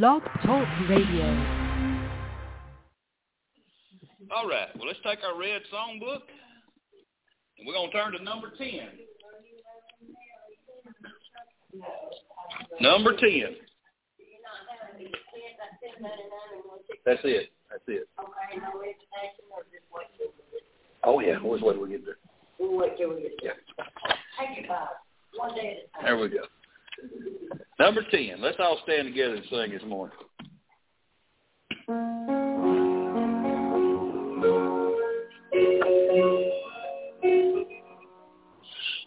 Blog Talk Radio. All right. Well, let's take our red songbook, and we're going to turn to number 10. Number 10. That's it. That's it. Oh, yeah. We'll just wait till we get there. We'll wait we get Yeah. Take your time. One day at a time. There we go. Number 10. Let's all stand together and sing this morning.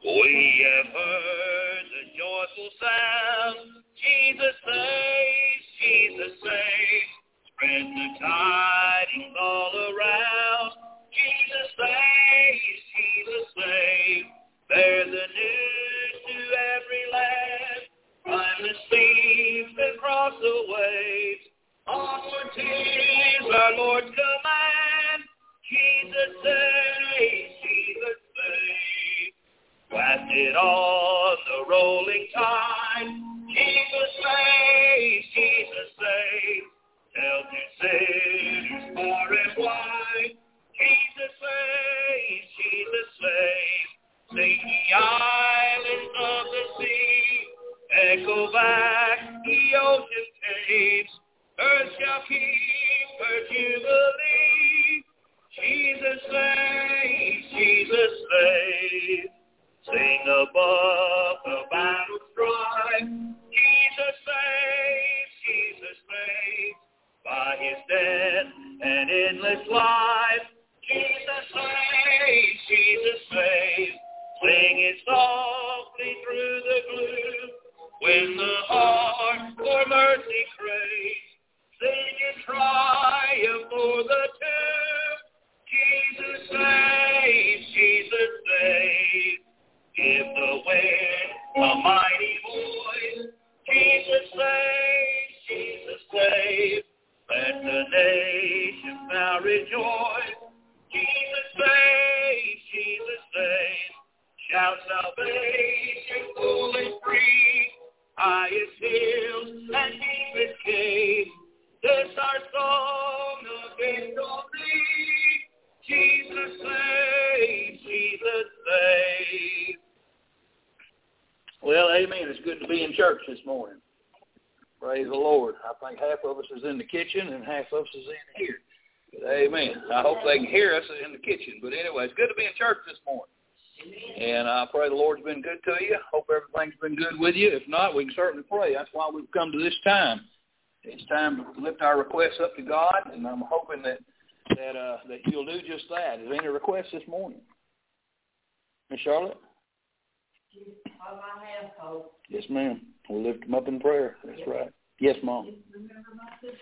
We have heard the joyful sound. Jesus saves, Jesus saves. Spread the tidings all around. Jesus saves, Jesus saves. Bear the news our Lord's command. Jesus saves, Jesus saves. On the rolling tide. Jesus saves, Jesus saves. Tell far and wide. Jesus saves, Jesus saves. The islands of the sea. Echo back the. Earth shall keep Jesus saves, Jesus. Sing above the strife. Jesus Jesus. By his death and endless life. Jesus Jesus softly through the gloom. When the heart for mercy craves. Kitchen and half of us is in here. But amen. I hope they can hear us in the kitchen. But anyway, it's good to be in church this morning. And I pray the Lord's been good to you. Hope everything's been good with you. If not, we can certainly pray. That's why we've come to this time. It's time to lift our requests up to God, and I'm hoping that that uh, that you'll do just that. Is there any requests this morning? Miss Charlotte? Yes, ma'am. We'll lift them up in prayer. That's right. Yes, remember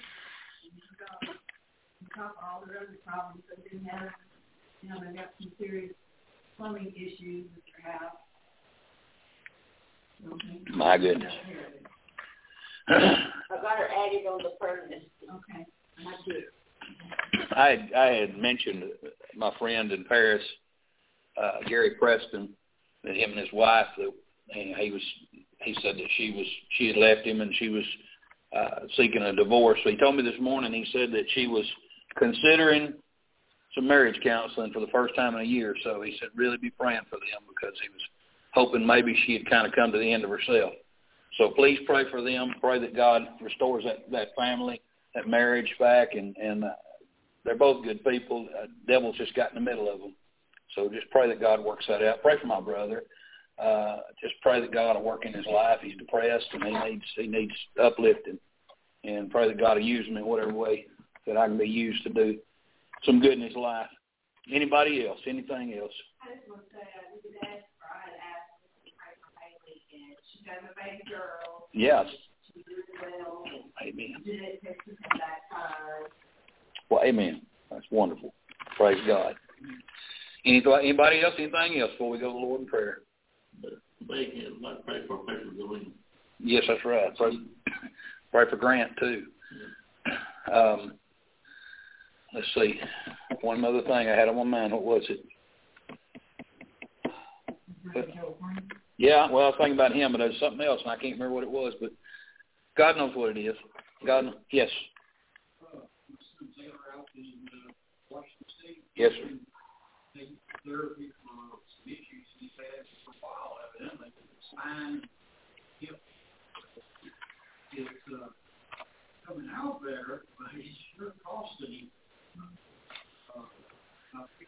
my sister, on top of all the other problems they've been having, you know, they've got some serious plumbing issues at their house. Okay. My goodness. I got her added on the prayer list. Okay. I did. I had, I had mentioned my friend in Paris, uh, Gary Preston, that him and his wife, that and he was, he said that she was, she had left him and she was uh, seeking a divorce. So he told me this morning, he said that she was considering some marriage counseling for the first time in a year. So he said, really be praying for them because he was hoping maybe she had kind of come to the end of herself. So please pray for them. Pray that God restores that that family, that marriage back, and and uh, they're both good people. Uh, devil's just got in the middle of them. So just pray that God works that out. Pray for my brother. Uh, just pray that God will work in his life. He's depressed and he needs he needs uplifting, and pray that God will use him in whatever way that I can be used to do some good in his life. Anybody else? Anything else? I just want to say, I did ask, or I had asked to pray for Haley, and she's got a baby girl. Yes. She did well. Amen. Did come back tired. Well, amen. That's wonderful. Praise God. Anybody, anybody else? Anything else before we go to the Lord in prayer? They like pray for pray for going. Yes, that's right. Pray, pray for Grant too. Um, let's see. One other thing I had on my mind. What was it? Yeah, well, I was thinking about him, but there's something else, and I can't remember what it was. But God knows what it is. God, yes. Yes, sir. therapy for some issues he's had for a while, evidently, spine, hip. It's uh, coming out there, but it's sure costing him. Uh, I think about all of this and it's only three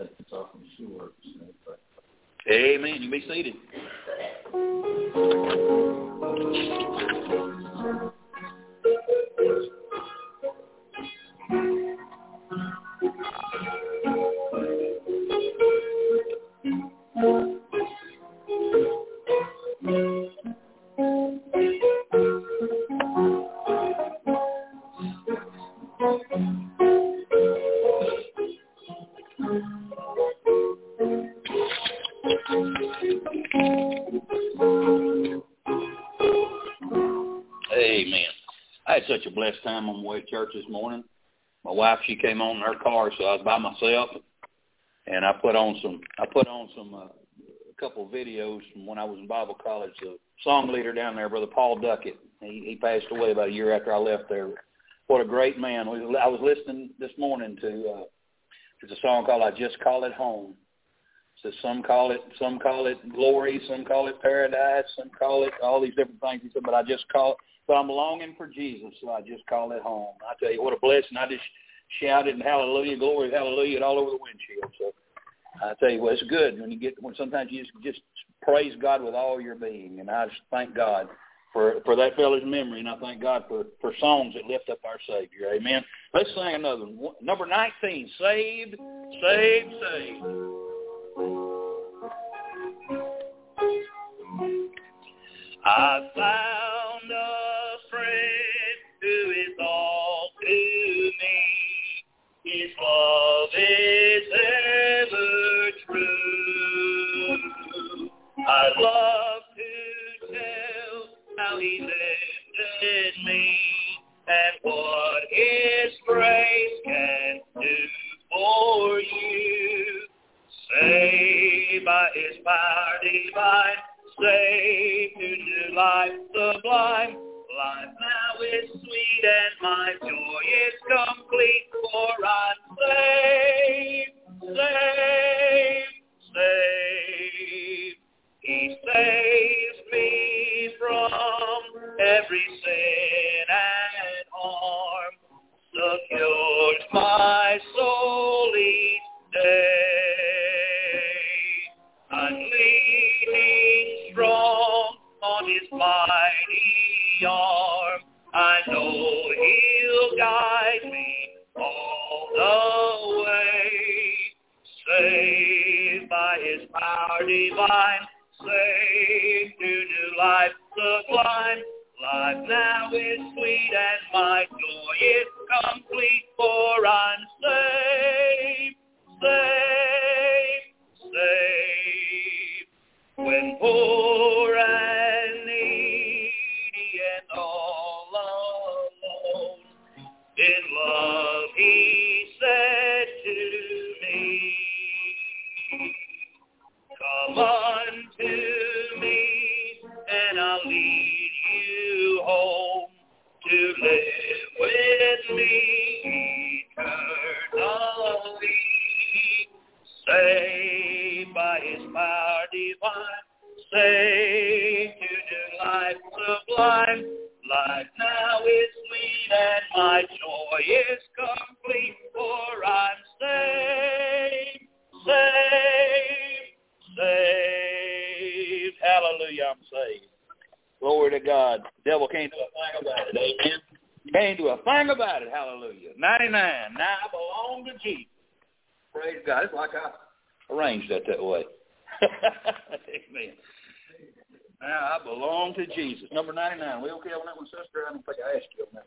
take this off from your words. Amen. You be seated. Time on the way to church this morning. My wife, she came on in her car, so I was by myself, and I put on some. I put on some uh, a couple of videos from when I was in Bible college. The song leader down there, Brother Paul Duckett, he, he passed away about a year after I left there. What a great man! I was listening this morning to. Uh, there's a song called "I Just Call It Home." So some call it some call it glory, some call it paradise, some call it all these different things. He said, but I just call it. But I'm longing for Jesus, so I just call it home. I tell you, what a blessing! I just shouted and hallelujah, glory, hallelujah, all over the windshield. So I tell you, what, it's good when you get when sometimes you just just praise God with all your being, and I just thank God for for that fellow's memory, and I thank God for for songs that lift up our Savior. Amen. Let's sing another one. Number nineteen, saved, saved, saved. I life sublime. Life now is sweet and my joy is complete, for I'm Number 99. We okay on that one, sister? I don't think I asked you on that.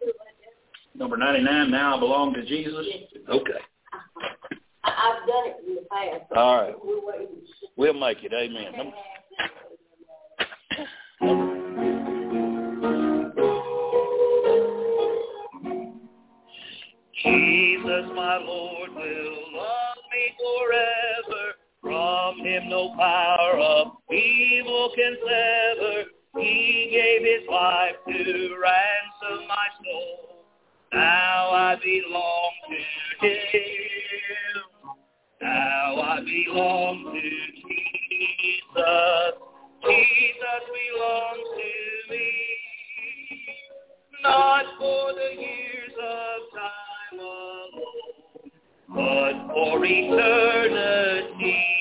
Number 99, Now I Belong to Jesus? Okay. I, I've done it in the past. All right. We're waiting. We'll make it. Amen. Num- Jesus, my Lord, will love me forever. From him no power of evil can sever. He gave his life to ransom my soul. Now I belong to him. Now I belong to Jesus. Jesus belongs to me. Not for the years of time alone, but for eternity.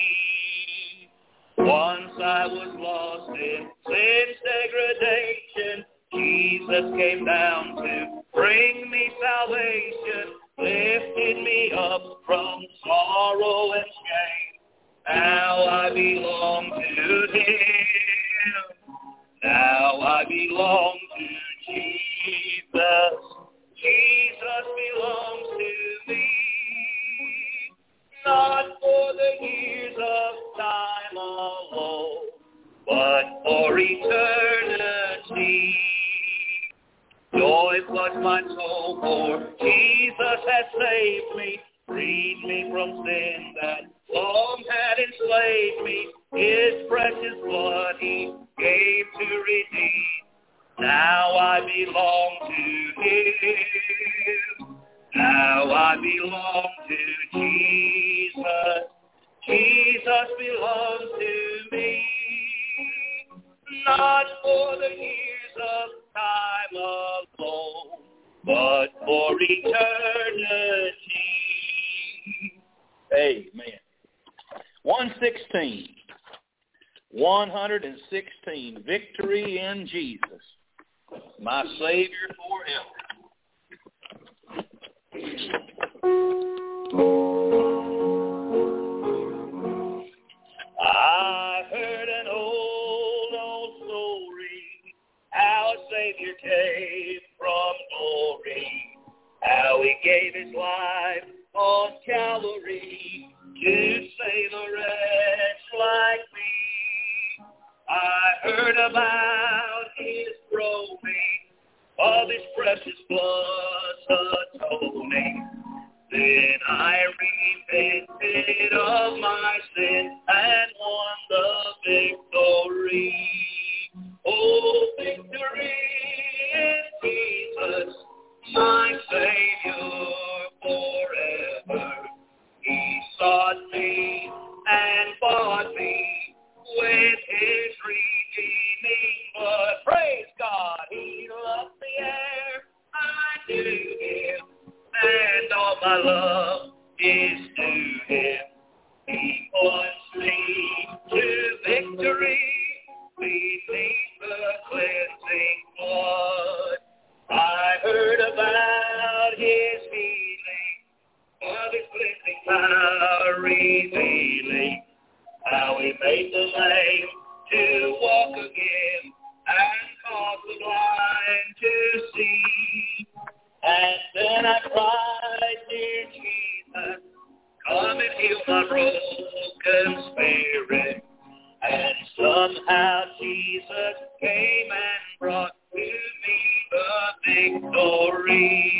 I was lost in sin's degradation. Jesus came down to bring me salvation, lifted me up from sorrow and shame. Now I belong to him. Now I belong to Jesus. Jesus belongs to me. Not for the years but for eternity. Joy floods my soul, for Jesus has saved me, freed me from sin that long had enslaved me. His precious blood he gave to redeem. Now I belong to him. Now I belong to Jesus. Jesus belongs to me. Not for the years of time alone, but for eternity. Amen. 116. 116. Victory in Jesus. My Savior forever. Came from glory, how he gave his life on Calvary to save a wretch like me. I heard about his groaning, of his precious blood atoning. Then I repented of my sin and won the victory. Oh, victory in Jesus, my Savior forever. He sought me and bought me with his redeeming blood. Praise God, he loved the air power revealing, how he made the lame to walk again and caused the blind to see. And then I cried, dear Jesus, come and heal my broken spirit. And somehow Jesus came and brought to me the victory.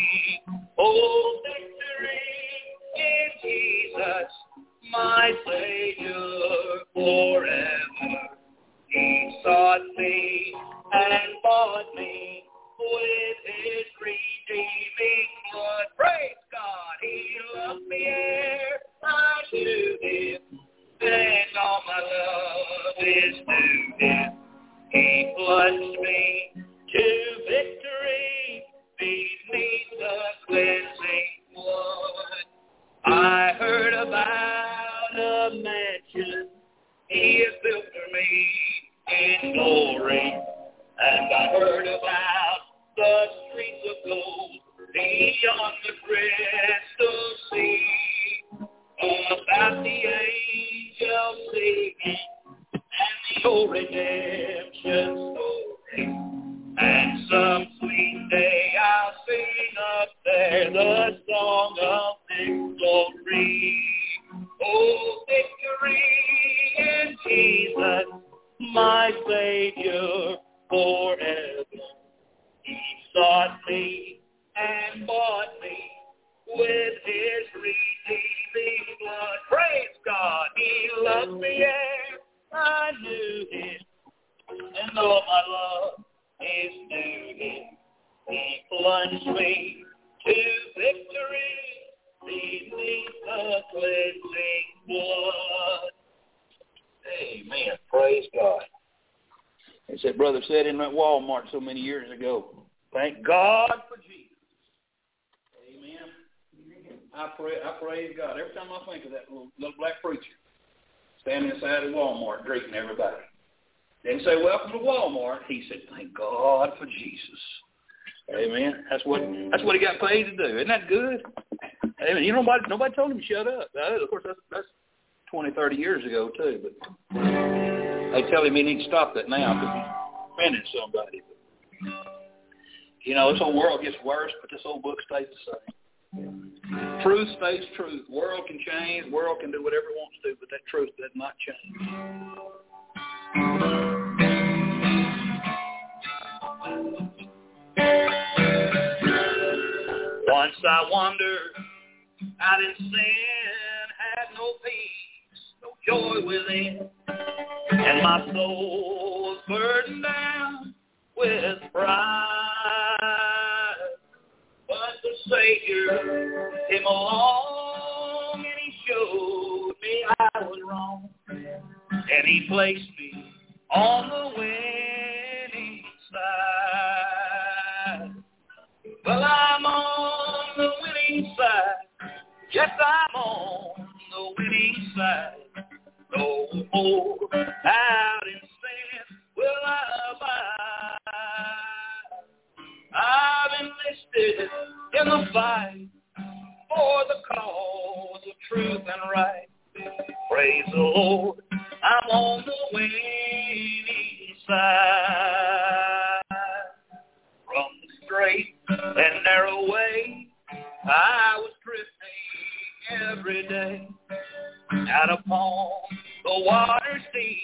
So many years ago, thank God for Jesus. Amen. I pray. I praise God every time I think of that little, little black preacher standing inside of Walmart greeting everybody. Didn't say welcome to Walmart. He said, "Thank God for Jesus." Amen. That's what that's what he got paid to do. Isn't that good? Amen. You know, nobody nobody told him to shut up. Of course, that's that's twenty, thirty years ago too. But they tell him he needs to stop that now because he's offending somebody. But, you know, this whole world gets worse, but this old book stays the same. Truth stays truth. World can change. World can do whatever it wants to, but that truth does not change. Once I wandered out in sin, had no peace, no joy within, and my soul was burdened down with pride. Savior came along and he showed me I was wrong, and he placed me on the winning side. Well, I'm on the winning side. Yes, I'm on the winning side. No more out in sin will I abide. I've enlisted in the fight for the cause of truth and right. Praise the Lord, I'm on the winning side. From the straight and narrow way, I was drifting every day out upon the waters deep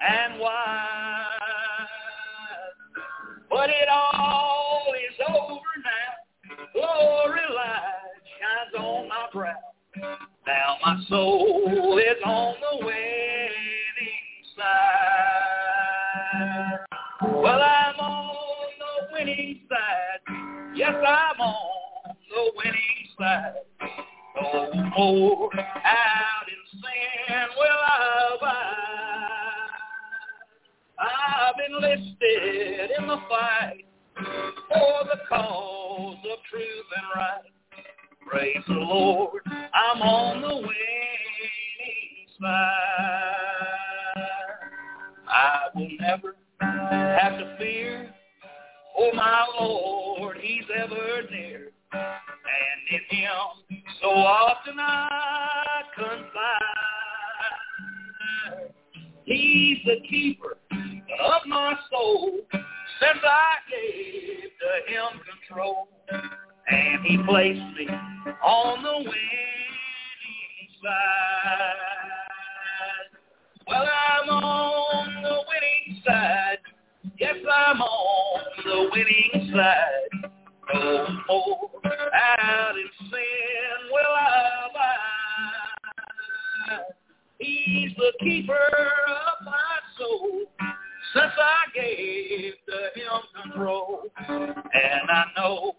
and wide. But it all. Glory light shines on my brow. Now my soul is on the winning side. Well, I'm on the winning side. Yes, I'm on the winning side. No more out in sin will I abide. I've enlisted in the fight for the cause and right. Praise the Lord, I'm on the winning side. I will never have to fear, oh my Lord, He's ever near. And in Him so often I confide. He's the keeper of my soul since I gave to Him control. And He placed me on the winning side. Well, I'm on the winning side. Yes, I'm on the winning side. No more out in sin will I abide. He's the keeper of my soul since I gave to him control. And I know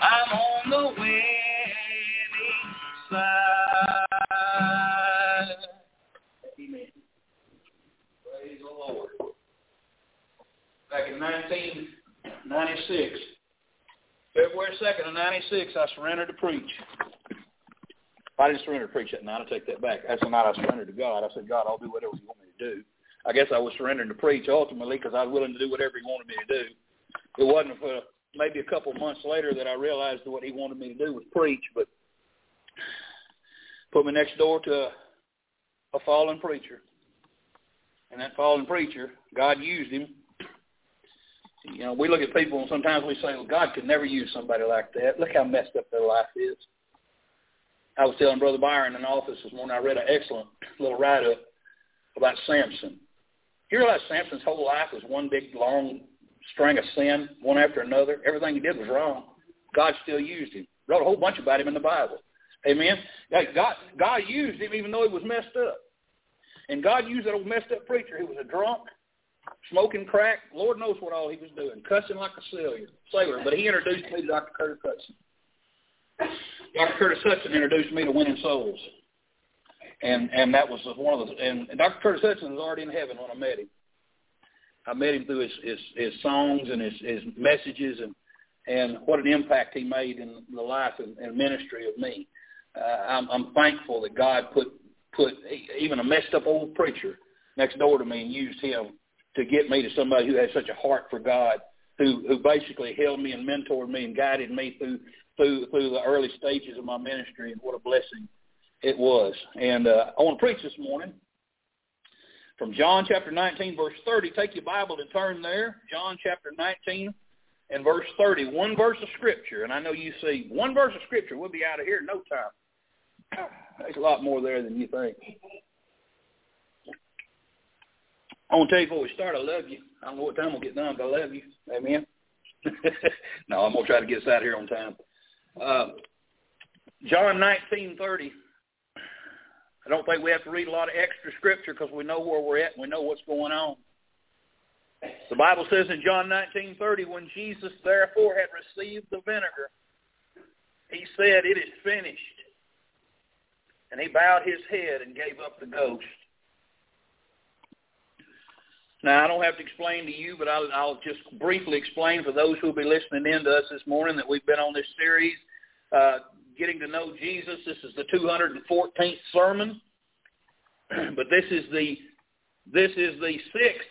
I'm on the winning side. Amen. Praise the Lord. Back in 1996, February 2nd of 96, I surrendered to preach. I didn't surrender to preach that night. I take that back. That's the night I surrendered to God. I said, God, I'll do whatever you want me to do. I guess I was surrendering to preach ultimately because I was willing to do whatever he wanted me to do. It wasn't for maybe a couple months later that I realized what he wanted me to do was preach, but put me next door to a, a fallen preacher. And that fallen preacher, God used him You know, we look at people and sometimes we say, well, God could never use somebody like that. Look how messed up their life is. I was telling Brother Byron in the office this morning, I read an excellent little write-up about Samson. You realize Samson's whole life was one big, long string of sin, one after another. Everything he did was wrong. God still used him. Wrote a whole bunch about him in the Bible. Amen. God, God used him even though he was messed up. And God used that old messed up preacher who was a drunk, smoking crack. Lord knows what all he was doing, cussing like a sailor. sailor. But he introduced me to Dr. Curtis Hutson. Dr. Curtis Hutson introduced me to winning souls. And and that was one of the and, Dr. Curtis Hutson was already in heaven when I met him. I met him through his his, his songs and his, his messages and and what an impact he made in the life and, and ministry of me. Uh, I'm, I'm thankful that God put put even a messed up old preacher next door to me and used him to get me to somebody who had such a heart for God, who who basically held me and mentored me and guided me through through through the early stages of my ministry, and what a blessing it was. And uh, I want to preach this morning from John chapter 19, verse 30. Take your Bible and turn there. John chapter 19 and verse 30. One verse of Scripture. And I know you see one verse of Scripture. We'll be out of here in no time. There's a lot more there than you think. I want to tell you before we start, I love you. I don't know what time we'll get done, but I love you. Amen. no, I'm going to try to get us out here on time. Uh, John 19:30. I don't think we have to read a lot of extra scripture because we know where we're at and we know what's going on. The Bible says in John 19:30, when Jesus therefore had received the vinegar, he said, "It is finished." And he bowed his head and gave up the ghost. Now, I don't have to explain to you, but I'll, I'll just briefly explain for those who will be listening in to us this morning that we've been on this series, uh, Getting to Know Jesus. This is the 214th sermon, but this is the this is the sixth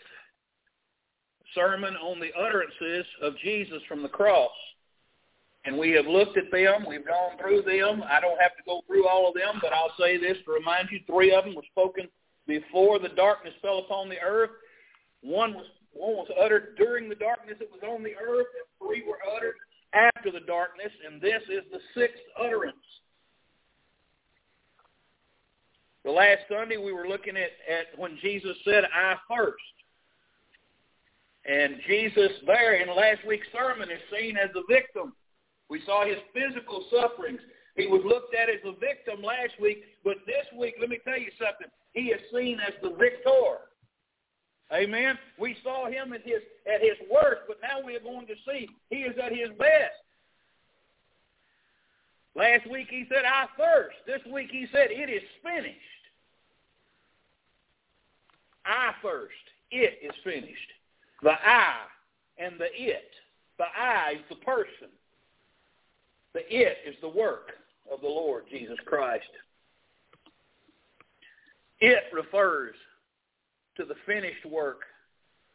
sermon on the utterances of Jesus from the cross. And we have looked at them. We've gone through them. I don't have to go through all of them, but I'll say this to remind you, three of them were spoken before the darkness fell upon the earth. One was one was uttered during the darkness that was on the earth, and three were uttered after the darkness, and this is the sixth utterance. The last Sunday we were looking at, at when Jesus said, I first. And Jesus there in last week's sermon is seen as the victim. We saw his physical sufferings. He was looked at as a victim last week, but this week, let me tell you something, he is seen as the victor. Amen. We saw him at his at his worst, but now we are going to see he is at his best. Last week he said, I thirst. This week he said, it is finished. I thirst. It is finished. The I and the it. The I is the person. The it is the work of the Lord Jesus Christ. It refers to the finished work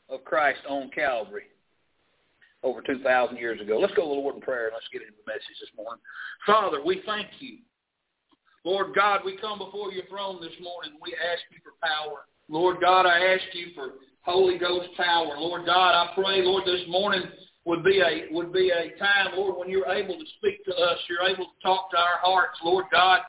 of Christ on Calvary over 2,000 years ago. Let's go to the Lord in prayer and let's get into the message this morning. Father, we thank you. Lord God, we come before your throne this morning. We ask you for power. Lord God, I ask you for Holy Ghost power. Lord God, I pray, Lord, this morning would be a would be a time, Lord, when you're able to speak to us. You're able to talk to our hearts, Lord God.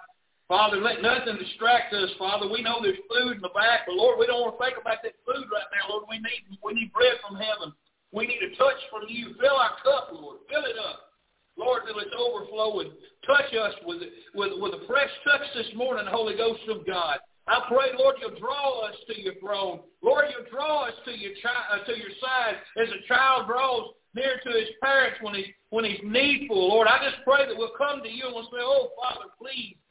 Father, let nothing distract us, Father. We know there's food in the back, but Lord, we don't want to think about that food right now, Lord. We need we need bread from heaven. We need a touch from you. Fill our cup, Lord. Fill it up. Lord, till it's overflowing. Touch us with, with, with a fresh touch this morning, Holy Ghost of God. I pray, Lord, you'll draw us to your throne. Lord, you'll draw us to your, chi- uh, to your side as a child draws near to his parents when he's, when he's needful. Lord, I just pray that we'll come to you and we'll say, oh, Father, please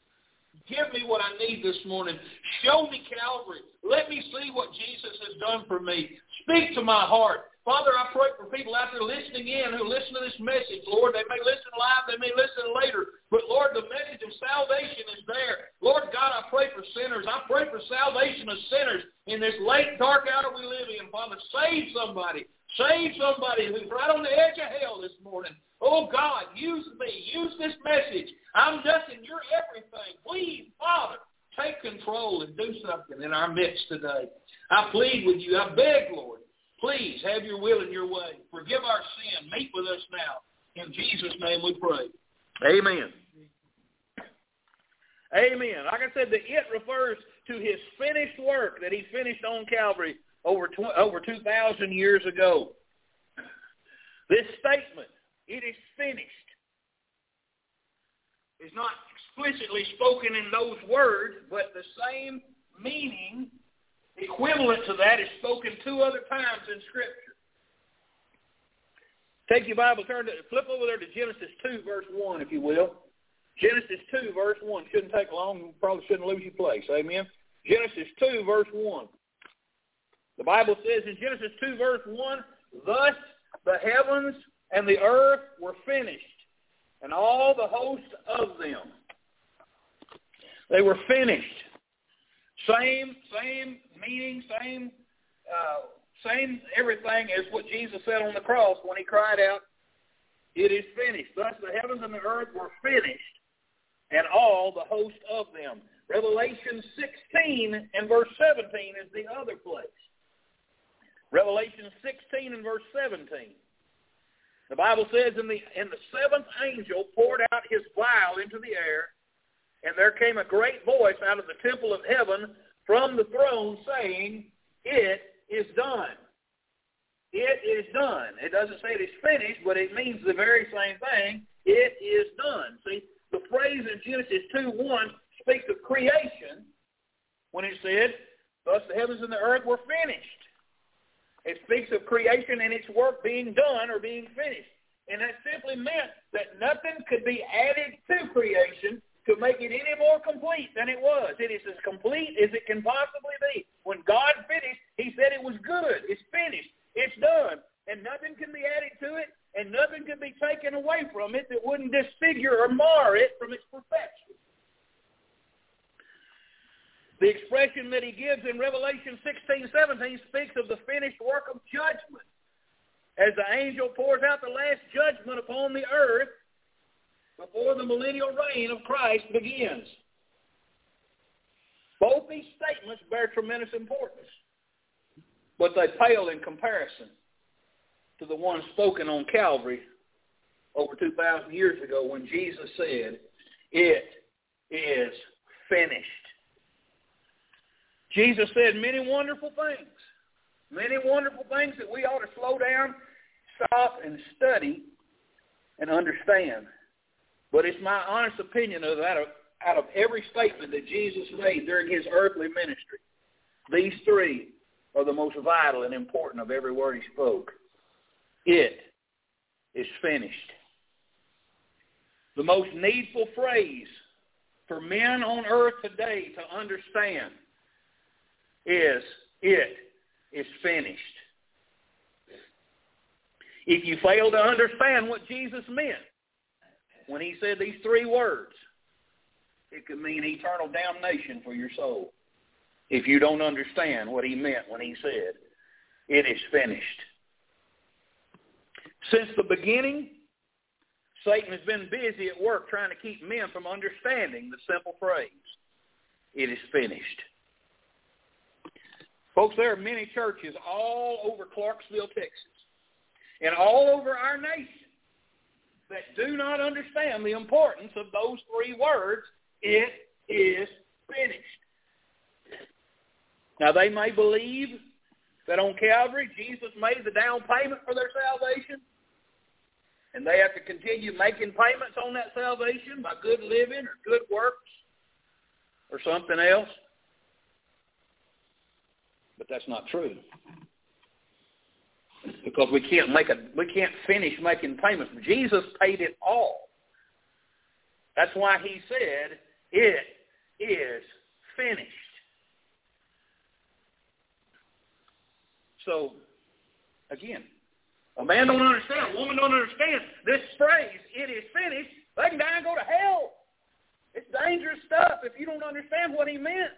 Give me what I need this morning. Show me Calvary. Let me see what Jesus has done for me. Speak to my heart. Father, I pray for people out there listening in who listen to this message. Lord, they may listen live, they may listen later. But Lord, the message of salvation is there. Lord God, I pray for sinners. I pray for salvation of sinners in this late, dark hour we live in. Father, save somebody. Save somebody who's right on the edge of hell this morning. Oh God, use me. Use this message. I'm just in your everything. Please, Father, take control and do something in our midst today. I plead with you. I beg, Lord, Please have your will and your way. Forgive our sin. Meet with us now. In Jesus' name we pray. Amen. Amen. Like I said, the it refers to his finished work that he finished on Calvary over tw- over 2,000 years ago. This statement, it is finished, It's not explicitly spoken in those words, but the same meaning equivalent to that is spoken two other times in Scripture. Take your Bible, turn to, flip over there to Genesis 2, verse 1, if you will. Genesis 2, verse 1. Shouldn't take long. You probably shouldn't lose your place. Amen. Genesis 2, verse 1. The Bible says in Genesis 2, verse 1, Thus the heavens and the earth were finished, and all the host of them. They were finished. Same, same meaning, same, uh, same everything as what Jesus said on the cross when he cried out, "It is finished." Thus the heavens and the earth were finished, and all the host of them. Revelation 16 and verse 17 is the other place. Revelation 16 and verse 17. The Bible says, in the, in the seventh angel poured out his vial into the air, and there came a great voice out of the temple of heaven from the throne saying, It is done. It is done. It doesn't say it is finished, but it means the very same thing. It is done. See, the phrase in Genesis 2.1 speaks of creation when it said, Thus the heavens and the earth were finished. It speaks of creation and its work being done or being finished. And that simply meant that nothing could be added to creation to make it any more complete than it was. It is as complete as it can possibly be. When God finished, he said it was good. It's finished. It's done. And nothing can be added to it, and nothing can be taken away from it that wouldn't disfigure or mar it from its perfection. The expression that he gives in Revelation 16, 17 speaks of the finished work of judgment. As the angel pours out the last judgment upon the earth before the millennial reign of Christ begins. Both these statements bear tremendous importance, but they pale in comparison to the one spoken on Calvary over 2,000 years ago when Jesus said, it is finished. Jesus said many wonderful things, many wonderful things that we ought to slow down, stop, and study and understand. But it's my honest opinion of that out of every statement that Jesus made during his earthly ministry, these three are the most vital and important of every word he spoke. It is finished. The most needful phrase for men on earth today to understand is it is finished. If you fail to understand what Jesus meant when he said these three words, it could mean eternal damnation for your soul. If you don't understand what he meant when he said, it is finished. Since the beginning, Satan has been busy at work trying to keep men from understanding the simple phrase, it is finished. Folks, there are many churches all over Clarksville, Texas, and all over our nation that do not understand the importance of those three words, it is finished. Now, they may believe that on Calvary, Jesus made the down payment for their salvation, and they have to continue making payments on that salvation by good living or good works or something else. But that's not true. Because we can't make a we can't finish making payments. Jesus paid it all. That's why he said, It is finished. So again, a man don't understand, a woman don't understand this phrase, it is finished, they can die and go to hell. It's dangerous stuff if you don't understand what he meant.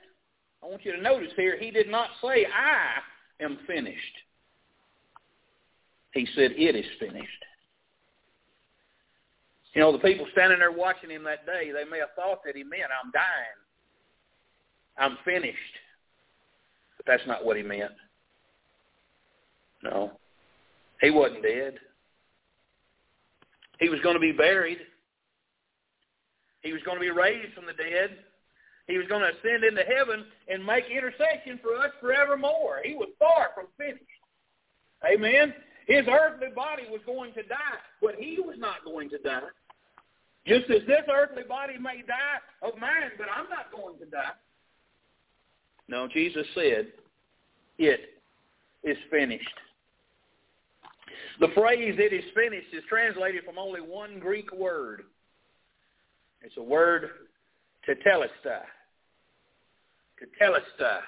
I want you to notice here, he did not say, I am finished. He said, it is finished. You know, the people standing there watching him that day, they may have thought that he meant, I'm dying. I'm finished. But that's not what he meant. No. He wasn't dead. He was going to be buried. He was going to be raised from the dead. He was going to ascend into heaven and make intercession for us forevermore. He was far from finished. Amen. His earthly body was going to die, but he was not going to die. Just as this earthly body may die of mine, but I'm not going to die. No, Jesus said, it is finished. The phrase, it is finished, is translated from only one Greek word. It's a word, tetelestai. Tetelestai.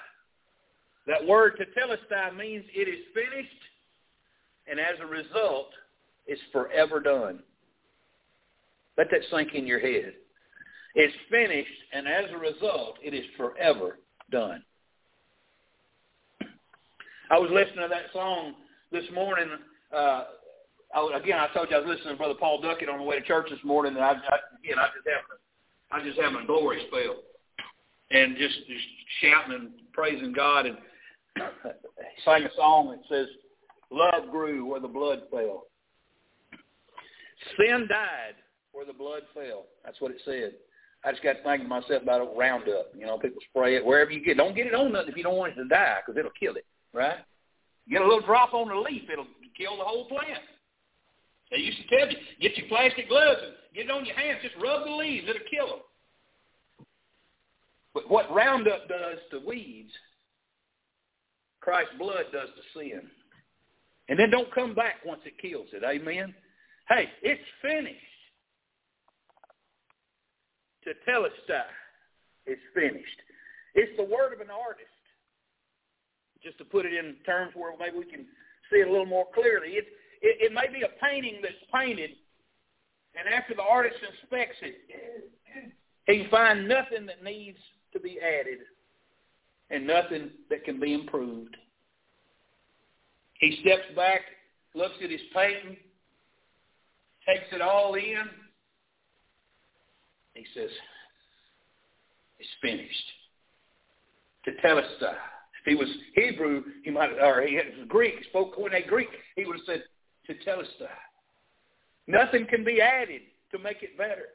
That word tetelestai means it is finished, and as a result, it's forever done. Let that sink in your head. It's finished, and as a result, it is forever done. I was listening to that song this morning. Uh, I, again, I told you I was listening to Brother Paul Duckett on the way to church this morning, and I, I again, I just having, I just having a glory spell, and just, just shouting and praising God, and sang a song that says, "Love grew where the blood fell, sin died where the blood fell." That's what it said. I just got thinking to myself about a Roundup. You know, people spray it wherever you get. Don't get it on nothing if you don't want it to die, because it'll kill it right? Get a little drop on the leaf, it'll kill the whole plant. They used to tell you, get your plastic gloves and get it on your hands, just rub the leaves, it'll kill them. But what Roundup does to weeds, Christ's blood does to sin. And then don't come back once it kills it. Amen? Hey, it's finished. To that it's finished. It's the word of an artist just to put it in terms where maybe we can see it a little more clearly. It, it, it may be a painting that's painted, and after the artist inspects it, he finds nothing that needs to be added and nothing that can be improved. He steps back, looks at his painting, takes it all in. He says, it's finished. To tell us uh, that he was Hebrew, he might, or he was Greek, spoke Koine Greek, he would have said, to tetelestai. Uh, nothing can be added to make it better.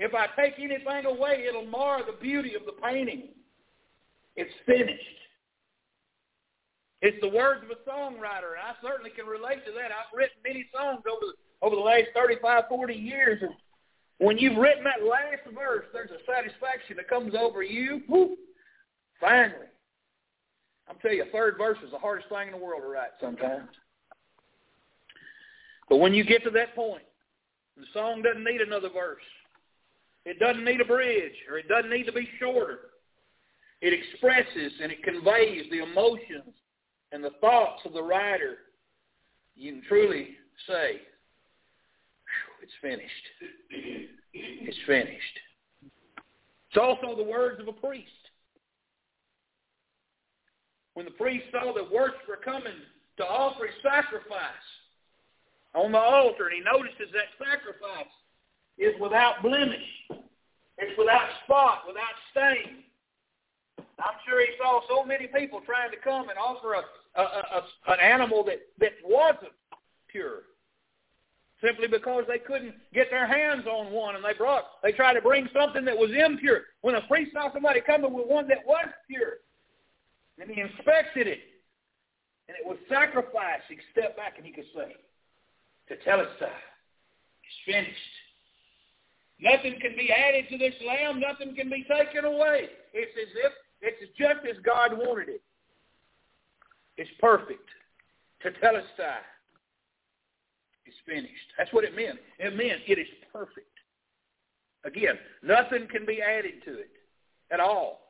If I take anything away, it'll mar the beauty of the painting. It's finished. It's the words of a songwriter, and I certainly can relate to that. I've written many songs over the, over the last 35, 40 years, and when you've written that last verse, there's a satisfaction that comes over you. Whoop, finally, I'm telling you, a third verse is the hardest thing in the world to write sometimes. But when you get to that point, the song doesn't need another verse. It doesn't need a bridge, or it doesn't need to be shorter. It expresses and it conveys the emotions and the thoughts of the writer. You can truly say, it's finished. It's finished. It's also the words of a priest when the priest saw the worshiper coming to offer his sacrifice on the altar, and he notices that sacrifice is without blemish. It's without spot, without stain. I'm sure he saw so many people trying to come and offer a, a, a, an animal that, that wasn't pure. Simply because they couldn't get their hands on one and they brought they tried to bring something that was impure. When a priest saw somebody coming with one that was pure, and he inspected it. And it was sacrifice. He could step back and he could say, tetelestai it's finished. Nothing can be added to this lamb. Nothing can be taken away. It's as if it's just as God wanted it. It's perfect. That it's finished. That's what it meant. It meant it is perfect. Again, nothing can be added to it at all.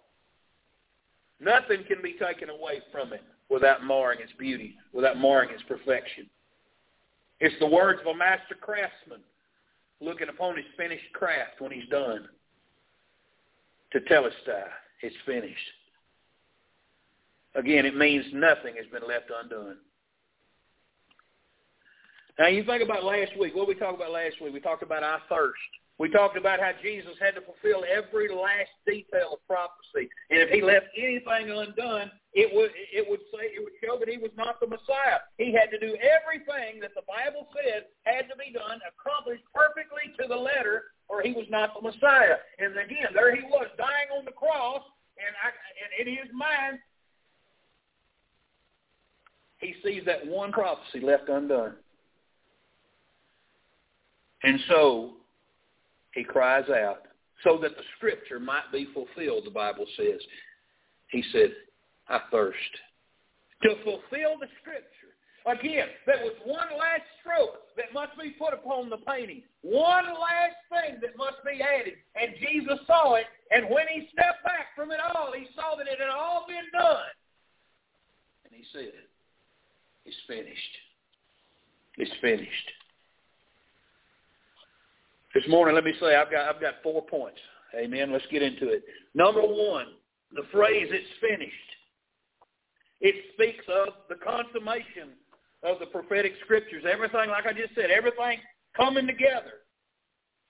Nothing can be taken away from it without marring its beauty, without marring its perfection. It's the words of a master craftsman looking upon his finished craft when he's done. To that it's finished. Again, it means nothing has been left undone. Now, you think about last week. What we talk about last week? We talked about our thirst. We talked about how Jesus had to fulfill every last detail of prophecy, and if he left anything undone, it would it would say it would show that he was not the Messiah. He had to do everything that the Bible said had to be done, accomplished perfectly to the letter, or he was not the Messiah. And again, there he was dying on the cross, and, I, and in his mind, he sees that one prophecy left undone. And so he cries out, so that the scripture might be fulfilled, the Bible says. He said, I thirst. To fulfill the scripture. Again, there was one last stroke that must be put upon the painting. One last thing that must be added. And Jesus saw it, and when he stepped back from it all, he saw that it had all been done. And he said, it's finished. It's finished. This morning, let me say I've got I've got four points. Amen. Let's get into it. Number one, the phrase "it's finished." It speaks of the consummation of the prophetic scriptures. Everything, like I just said, everything coming together.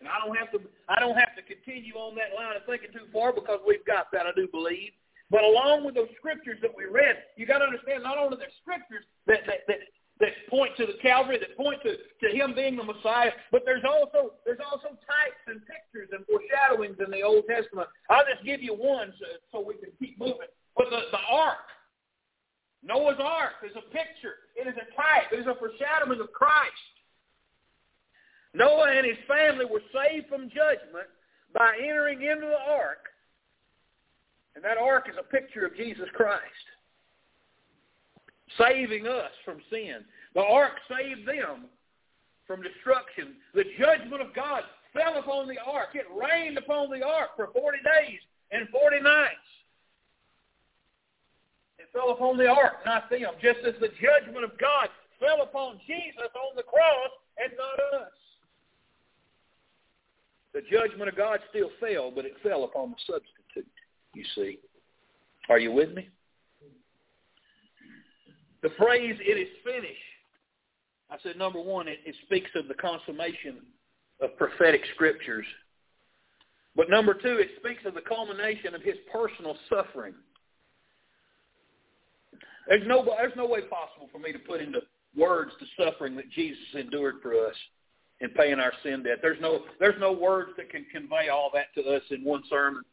And I don't have to I don't have to continue on that line of thinking too far because we've got that, I do believe. But along with those scriptures that we read, you got to understand not only the scriptures that, that, that that point to the Calvary, that point to, to him being the Messiah, but there's also there's also types and pictures and foreshadowings in the Old Testament. I'll just give you one so, so we can keep moving. But the, the ark, Noah's ark is a picture. It is a type. It is a foreshadowing of Christ. Noah and his family were saved from judgment by entering into the ark. And that ark is a picture of Jesus Christ saving us from sin. The ark saved them from destruction. The judgment of God fell upon the ark. It rained upon the ark for 40 days and 40 nights. It fell upon the ark, not them, just as the judgment of God fell upon Jesus on the cross and not us. The judgment of God still fell, but it fell upon the substitute, you see. Are you with me? The phrase, it is finished, I said, number one, it, it speaks of the consummation of prophetic scriptures. But number two, it speaks of the culmination of his personal suffering. There's no, there's no way possible for me to put into words the suffering that Jesus endured for us in paying our sin debt. There's no, there's no words that can convey all that to us in one sermon.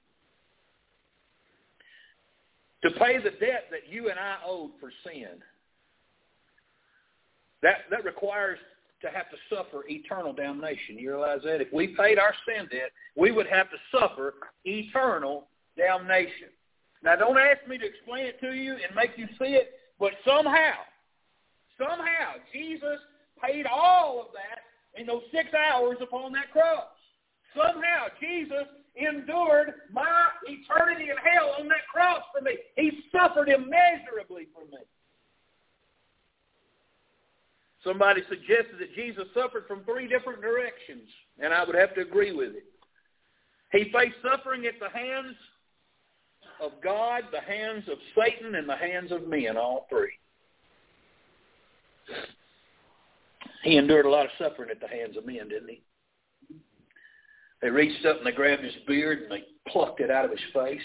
To pay the debt that you and I owed for sin that, that requires to have to suffer eternal damnation. You realize that? If we paid our sin debt, we would have to suffer eternal damnation. Now, don't ask me to explain it to you and make you see it, but somehow, somehow, Jesus paid all of that in those six hours upon that cross. Somehow, Jesus endured my eternity in hell on that cross for me. He suffered immeasurably for me. Somebody suggested that Jesus suffered from three different directions, and I would have to agree with it. He faced suffering at the hands of God, the hands of Satan, and the hands of men, all three. He endured a lot of suffering at the hands of men, didn't he? They reached up and they grabbed his beard and they plucked it out of his face,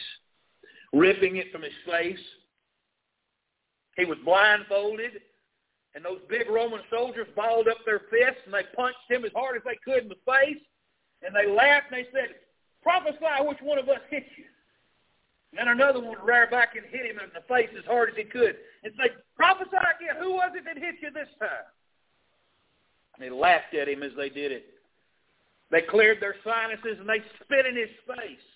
ripping it from his face. He was blindfolded and those big Roman soldiers balled up their fists and they punched him as hard as they could in the face. And they laughed and they said, prophesy which one of us hit you. And another one would rear back and hit him in the face as hard as he could and say, prophesy again, who was it that hit you this time? And they laughed at him as they did it. They cleared their sinuses and they spit in his face.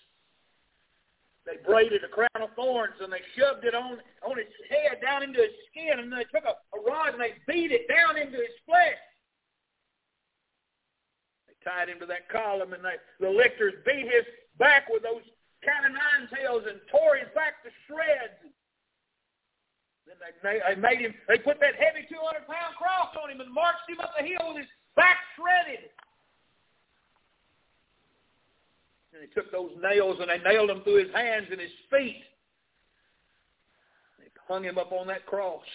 They braided a crown of thorns and they shoved it on on his head down into his skin and they took a, a rod and they beat it down into his flesh. They tied him to that column and they, the lictors beat his back with those cat of nine tails and tore his back to shreds. Then they, they made him, they put that heavy 200 pound cross on him and marched him up the hill with his back shredded. And they took those nails and they nailed them through his hands and his feet. They hung him up on that cross.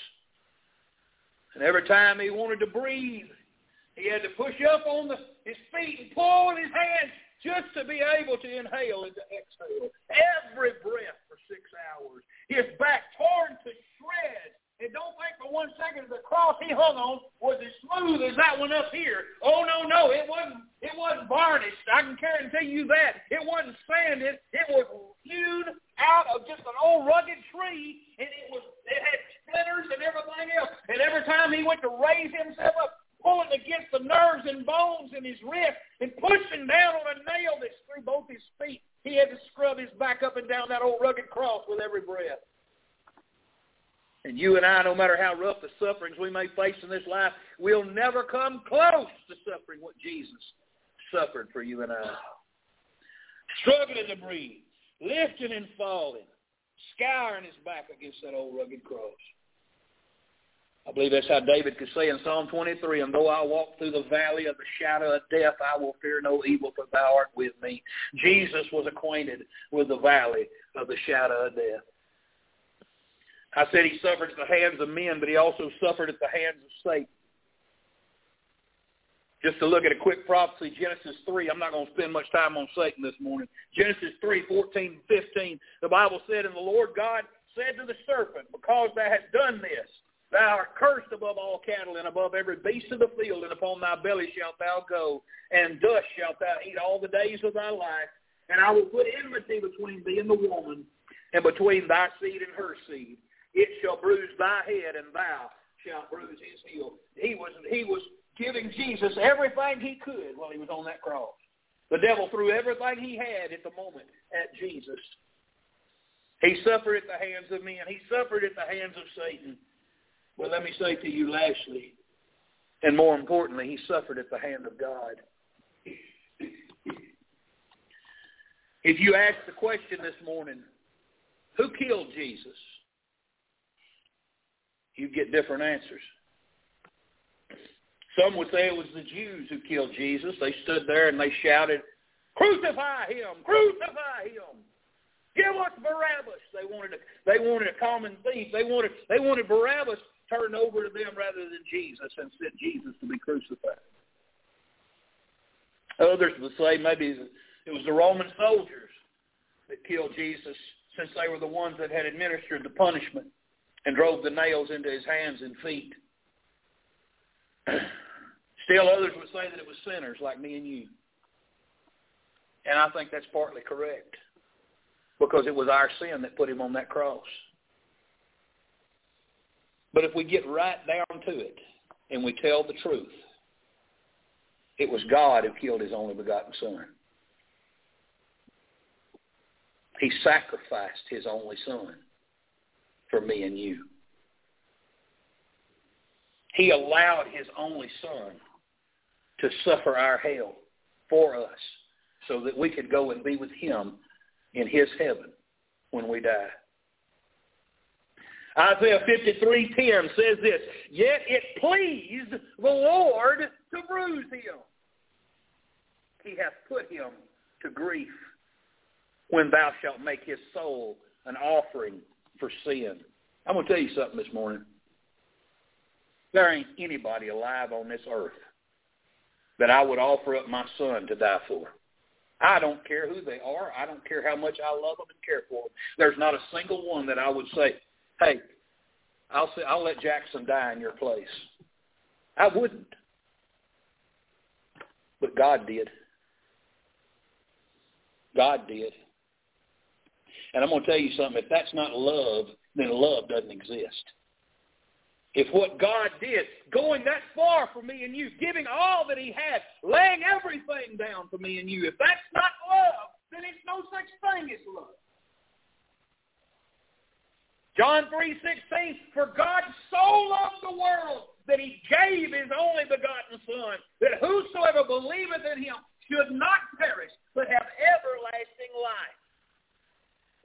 And every time he wanted to breathe, he had to push up on the, his feet and pull in his hands just to be able to inhale and to exhale. Every breath for six hours. His back torn to shreds. And don't think for one second the cross he hung on was as smooth as that one up here. Oh no, no, it wasn't. It wasn't varnished. I can guarantee you that. It wasn't sanded. It was hewn out of just an old rugged tree, and it was. It had splinters and everything else. And every time he went to raise himself up, pulling against the nerves and bones in his wrist and pushing down on a nail that through both his feet. He had to scrub his back up and down that old rugged cross with every breath. And you and I, no matter how rough the sufferings we may face in this life, we'll never come close to suffering what Jesus suffered for you and I. Struggling to breathe, lifting and falling, scouring his back against that old rugged cross. I believe that's how David could say in Psalm 23, And though I walk through the valley of the shadow of death, I will fear no evil, for thou art with me. Jesus was acquainted with the valley of the shadow of death. I said he suffered at the hands of men, but he also suffered at the hands of Satan. Just to look at a quick prophecy, Genesis 3. I'm not going to spend much time on Satan this morning. Genesis 3, 14 and 15. The Bible said, And the Lord God said to the serpent, Because thou hast done this, Thou art cursed above all cattle and above every beast of the field, and upon thy belly shalt thou go, and dust shalt thou eat all the days of thy life. And I will put enmity between thee and the woman, and between thy seed and her seed. It shall bruise thy head, and thou shalt bruise his heel. He was he was giving Jesus everything he could while he was on that cross. The devil threw everything he had at the moment at Jesus. He suffered at the hands of men. He suffered at the hands of Satan. But let me say to you lastly, and more importantly, he suffered at the hand of God. If you ask the question this morning, who killed Jesus? You get different answers. Some would say it was the Jews who killed Jesus. They stood there and they shouted, "Crucify him! Crucify him! Give us Barabbas!" They wanted a, they wanted a common thief. They wanted they wanted Barabbas turned over to them rather than Jesus and sent Jesus to be crucified. Others would say maybe it was the Roman soldiers that killed Jesus since they were the ones that had administered the punishment and drove the nails into his hands and feet. Still others would say that it was sinners like me and you. And I think that's partly correct because it was our sin that put him on that cross. But if we get right down to it and we tell the truth, it was God who killed his only begotten son. He sacrificed his only son for me and you. He allowed his only son to suffer our hell for us so that we could go and be with him in his heaven when we die. Isaiah 53:10 says this, Yet it pleased the Lord to bruise him. He hath put him to grief when thou shalt make his soul an offering for sin. I'm going to tell you something this morning. There ain't anybody alive on this earth that I would offer up my son to die for. I don't care who they are. I don't care how much I love them and care for them. There's not a single one that I would say, hey, I'll say I'll let Jackson die in your place. I wouldn't. But God did. God did. And I'm going to tell you something. If that's not love, then love doesn't exist. If what God did, going that far for me and you, giving all that he had, laying everything down for me and you, if that's not love, then it's no such thing as love. John 3.16, for God so loved the world that he gave his only begotten Son, that whosoever believeth in him should not perish, but have everlasting life.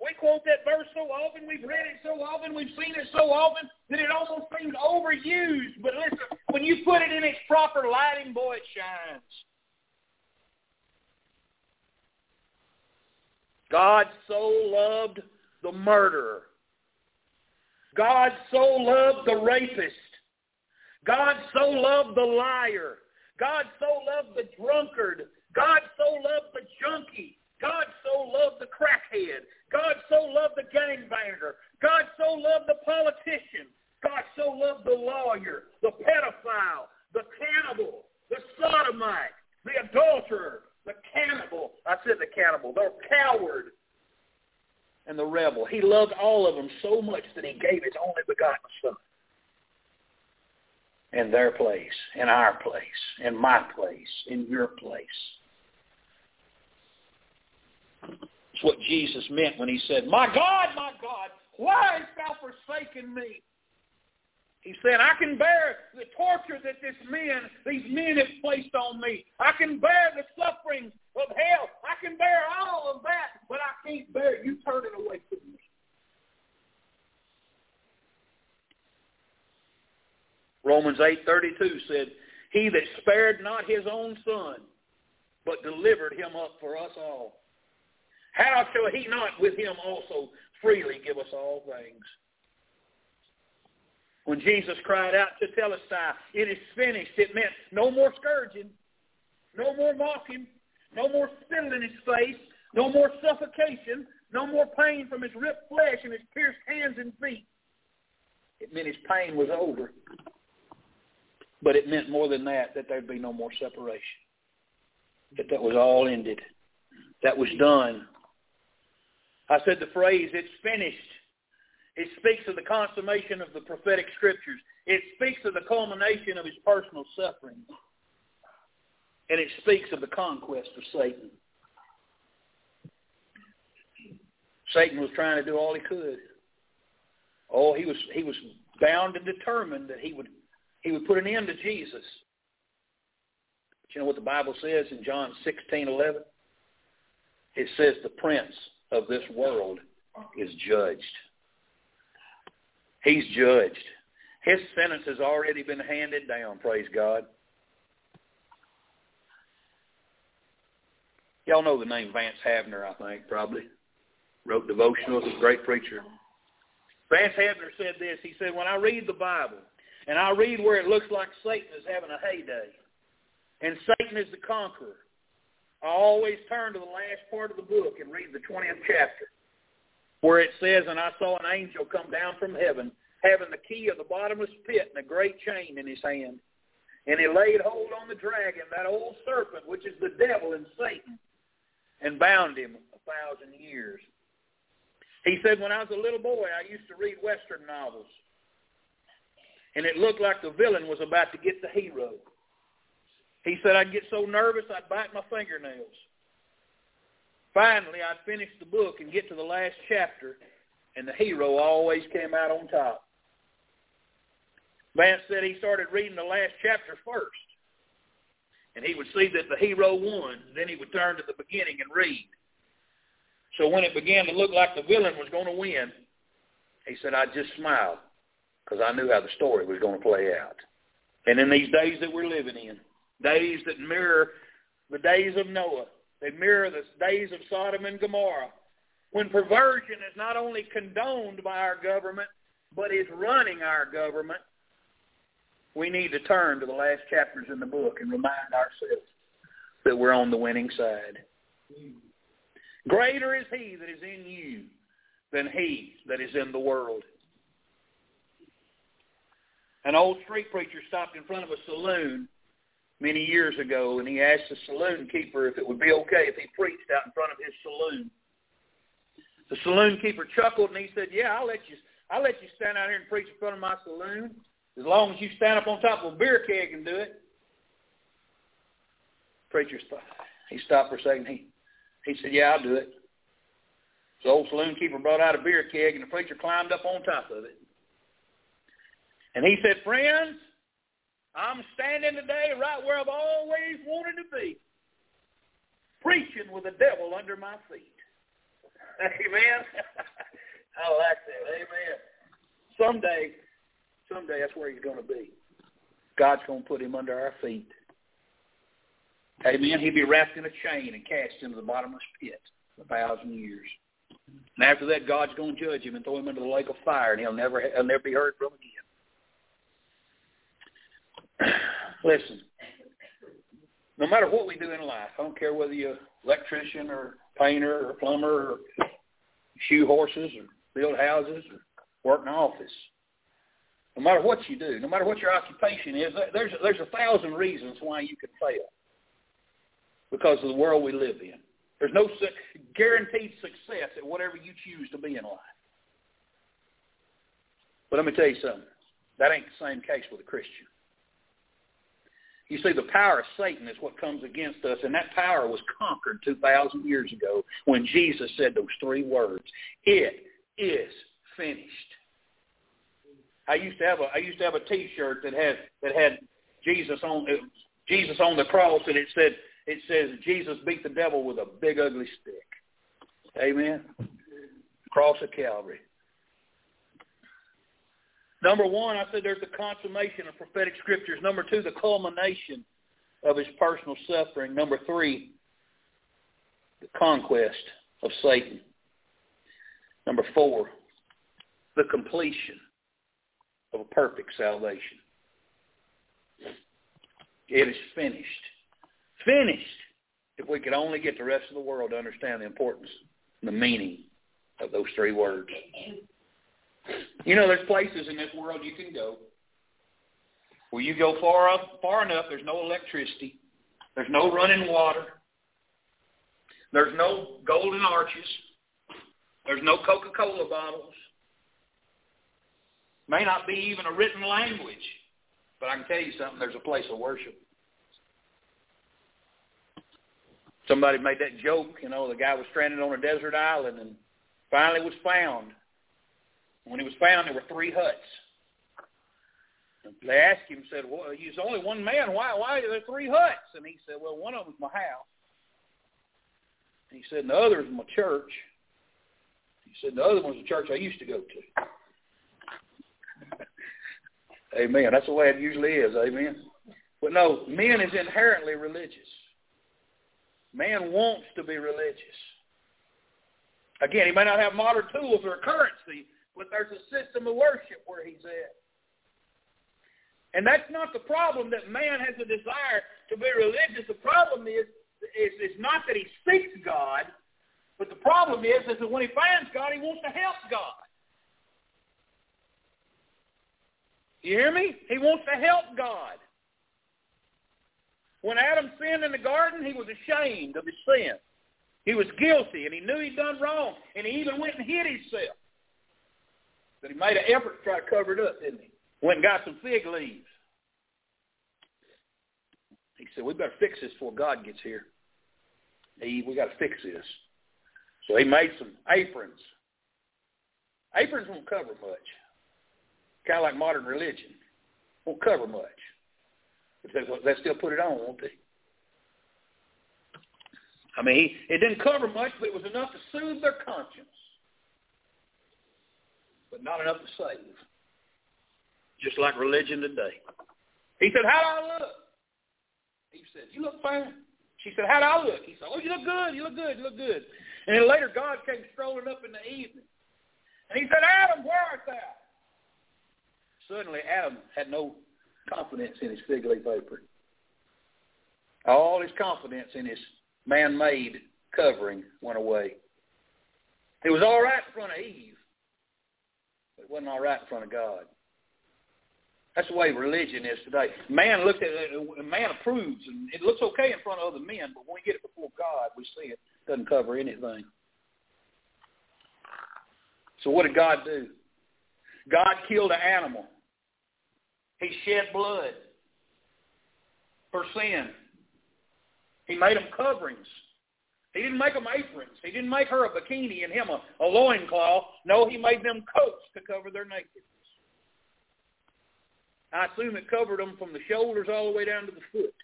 We quote that verse so often, we've read it so often, we've seen it so often, that it almost seems overused. But listen, when you put it in its proper lighting, boy, it shines. God so loved the murderer God so loved the rapist. God so loved the liar. God so loved the drunkard. God so loved the junkie. God so loved the crackhead. God so loved the gangbanger. God so loved the politician. God so loved the lawyer, the pedophile, the cannibal, the sodomite, the adulterer, the cannibal. I said the cannibal, the coward, and the rebel. He loved all of them so much that he gave his only begotten son in their place, in our place, in my place, in your place. It's what Jesus meant when he said, My God, my God, why hast thou forsaken me? He said, I can bear the torture that this men, these men have placed on me. I can bear the sufferings of hell. I can bear all of that, but I can't bear you turning away from me. Romans 8.32 said, He that spared not his own son, but delivered him up for us all. How shall he not with him also freely give us all things? When Jesus cried out to Telestai, it is finished, it meant no more scourging, no more mocking, no more spitting in his face, no more suffocation, no more pain from his ripped flesh and his pierced hands and feet. It meant his pain was over. But it meant more than that, that there'd be no more separation. That that was all ended. That was done. I said the phrase, it's finished. It speaks of the consummation of the prophetic scriptures. It speaks of the culmination of his personal suffering. And it speaks of the conquest of Satan. Satan was trying to do all he could. Oh, he was he was bound and determined that he would he would put an end to Jesus. But you know what the Bible says in John sixteen eleven? It says the prince of this world is judged. He's judged. His sentence has already been handed down, praise God. Y'all know the name Vance Havner, I think, probably. Wrote devotionals, a great preacher. Vance Havner said this. He said, when I read the Bible, and I read where it looks like Satan is having a heyday, and Satan is the conqueror, I always turn to the last part of the book and read the 20th chapter where it says, And I saw an angel come down from heaven, having the key of the bottomless pit and a great chain in his hand. And he laid hold on the dragon, that old serpent, which is the devil and Satan, and bound him a thousand years. He said, when I was a little boy, I used to read Western novels. And it looked like the villain was about to get the hero. He said, I'd get so nervous I'd bite my fingernails. Finally, I'd finish the book and get to the last chapter, and the hero always came out on top. Vance said he started reading the last chapter first, and he would see that the hero won. Then he would turn to the beginning and read. So when it began to look like the villain was going to win, he said, I just smiled because I knew how the story was going to play out. And in these days that we're living in, days that mirror the days of Noah, they mirror the days of Sodom and Gomorrah, when perversion is not only condoned by our government, but is running our government. We need to turn to the last chapters in the book and remind ourselves that we're on the winning side. Greater is he that is in you than he that is in the world. An old street preacher stopped in front of a saloon many years ago, and he asked the saloon keeper if it would be okay if he preached out in front of his saloon. The saloon keeper chuckled and he said, "Yeah, I'll let you. I'll let you stand out here and preach in front of my saloon, as long as you stand up on top of a beer keg and do it." Preacher, he stopped for a second. He he said, "Yeah, I'll do it." So the old saloon keeper brought out a beer keg, and the preacher climbed up on top of it. And he said, "Friends, I'm standing today right where I've always wanted to be, preaching with the devil under my feet. Amen. I like that. Amen. Someday, someday that's where he's going to be. God's going to put him under our feet. Amen. He'll be wrapped in a chain and cast into the bottomless pit for a thousand years. And after that, God's going to judge him and throw him into the lake of fire, and he'll never he'll never be heard from again. Listen, No matter what we do in life, I don't care whether you're an electrician or painter or plumber or shoe horses or build houses or work in an office. No matter what you do, no matter what your occupation is, there's there's a thousand reasons why you could fail. Because of the world we live in. There's no su- guaranteed success at whatever you choose to be in life. But let me tell you something. That ain't the same case with a Christian. You see, the power of Satan is what comes against us, and that power was conquered 2,000 years ago when Jesus said those three words, It is finished. I used to have a I used to have a T-shirt that had that had Jesus on uh, Jesus on the cross, and it said it says Jesus beat the devil with a big ugly stick. Amen. Cross of Calvary. Number one, I said there's the consummation of prophetic scriptures. Number two, the culmination of his personal suffering. Number three, the conquest of Satan. Number four, the completion of a perfect salvation. It is finished. Finished. If we could only get the rest of the world to understand the importance and the meaning of those three words. You know, there's places in this world you can go. Where you go far up, far enough, there's no electricity, there's no running water, there's no golden arches, there's no Coca-Cola bottles, may not be even a written language, but I can tell you something, there's a place of worship. Somebody made that joke, you know, the guy was stranded on a desert island and finally was found. When he was found, there were three huts. They asked him, said, well, he's only one man. Why, why are there three huts? And he said, well, one of them's my house. And he said, and the other is my church. He said, the other one's the church I used to go to. Amen. That's the way it usually is. Amen. But no, man is inherently religious. Man wants to be religious. Again, he may not have modern tools or currency, but there's a system of worship where he's at. And that's not the problem that man has a desire to be religious. The problem is, is, is not that he seeks God, but the problem is, is that when he finds God, he wants to help God. You hear me? He wants to help God. When Adam sinned in the garden, he was ashamed of his sin. He was guilty, and he knew he'd done wrong, and he even went and hid himself. But he made an effort to try to cover it up, didn't he? Went and got some fig leaves. He said, we better fix this before God gets here. Eve, we got to fix this. So he made some aprons. Aprons won't cover much. Kind of like modern religion. Won't cover much. But they, still put it on, won't they? I mean, it didn't cover much, but it was enough to soothe their conscience. But not enough to save. Just like religion today. He said, how do I look? He said, you look fine. She said, how do I look? He said, oh, you look good. You look good. You look good. And then later God came strolling up in the evening. And he said, Adam, where art thou? Suddenly Adam had no confidence in his fig leaf apron. All his confidence in his man-made covering went away. It was all right in front of Eve, it wasn't all right in front of God. That's the way religion is today. Man looked at it, man approves, and it looks okay in front of other men, but when we get it before God, we see it doesn't cover anything. So what did God do? God killed an animal. He shed blood for sin. He made them coverings. He didn't make them aprons. He didn't make her a bikini and him a, a loincloth. No, he made them coats to cover their nakedness. I assume it covered them from the shoulders all the way down to the foot.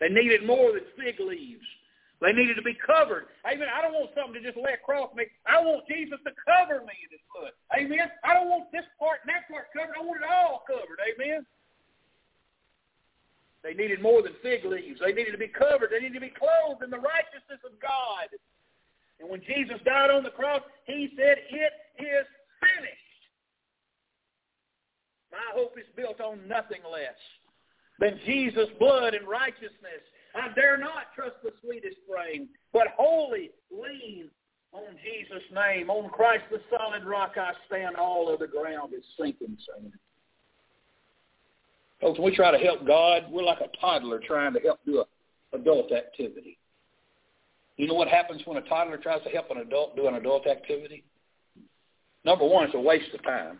They needed more than fig leaves. They needed to be covered. Amen. I don't want something to just lay across me. I want Jesus to cover me in his blood. Amen. I don't want this part and that part covered. I want it all covered. Amen. They needed more than fig leaves. They needed to be covered. They needed to be clothed in the righteousness of God. And when Jesus died on the cross, he said, it is finished. My hope is built on nothing less than Jesus' blood and righteousness. I dare not trust the sweetest frame, but wholly lean on Jesus' name. On Christ the solid rock I stand. All other ground is sinking sand. Folks, we try to help God, we're like a toddler trying to help do a adult activity. You know what happens when a toddler tries to help an adult do an adult activity? Number one, it's a waste of time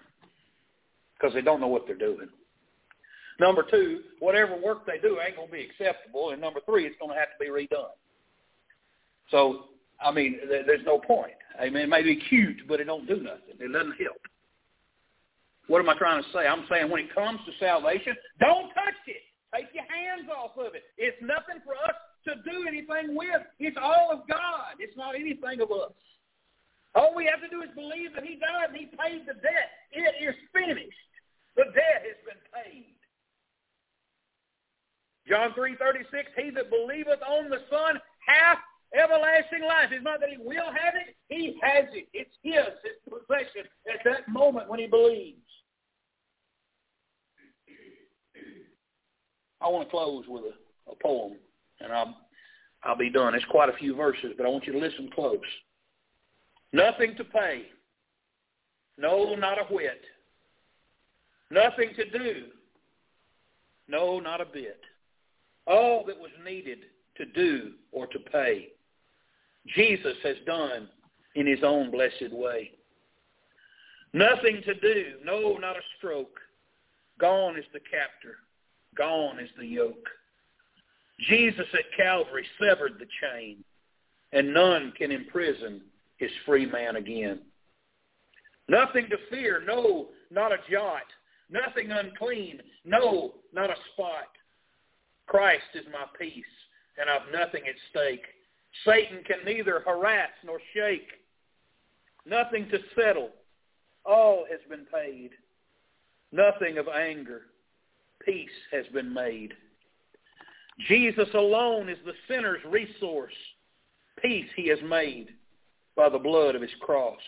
because they don't know what they're doing. Number two, whatever work they do ain't going to be acceptable. And number three, it's going to have to be redone. So, I mean, there's no point. I mean, it may be cute, but it don't do nothing. It doesn't help. What am I trying to say? I'm saying when it comes to salvation, don't touch it. Take your hands off of it. It's nothing for us to do anything with. It's all of God. It's not anything of us. All we have to do is believe that he died and he paid the debt. It is finished. The debt has been paid. John 3.36, he that believeth on the Son hath everlasting life. It's not that he will have it. He has it. It's his. It's possession at that moment when he believes. I want to close with a, a poem, and I'll, I'll be done. It's quite a few verses, but I want you to listen close. Nothing to pay. No, not a whit. Nothing to do. No, not a bit. All that was needed to do or to pay, Jesus has done in his own blessed way. Nothing to do. No, not a stroke. Gone is the captor. Gone is the yoke. Jesus at Calvary severed the chain, and none can imprison his free man again. Nothing to fear, no, not a jot. Nothing unclean, no, not a spot. Christ is my peace, and I've nothing at stake. Satan can neither harass nor shake. Nothing to settle. All has been paid. Nothing of anger peace has been made. Jesus alone is the sinner's resource. Peace he has made by the blood of his cross.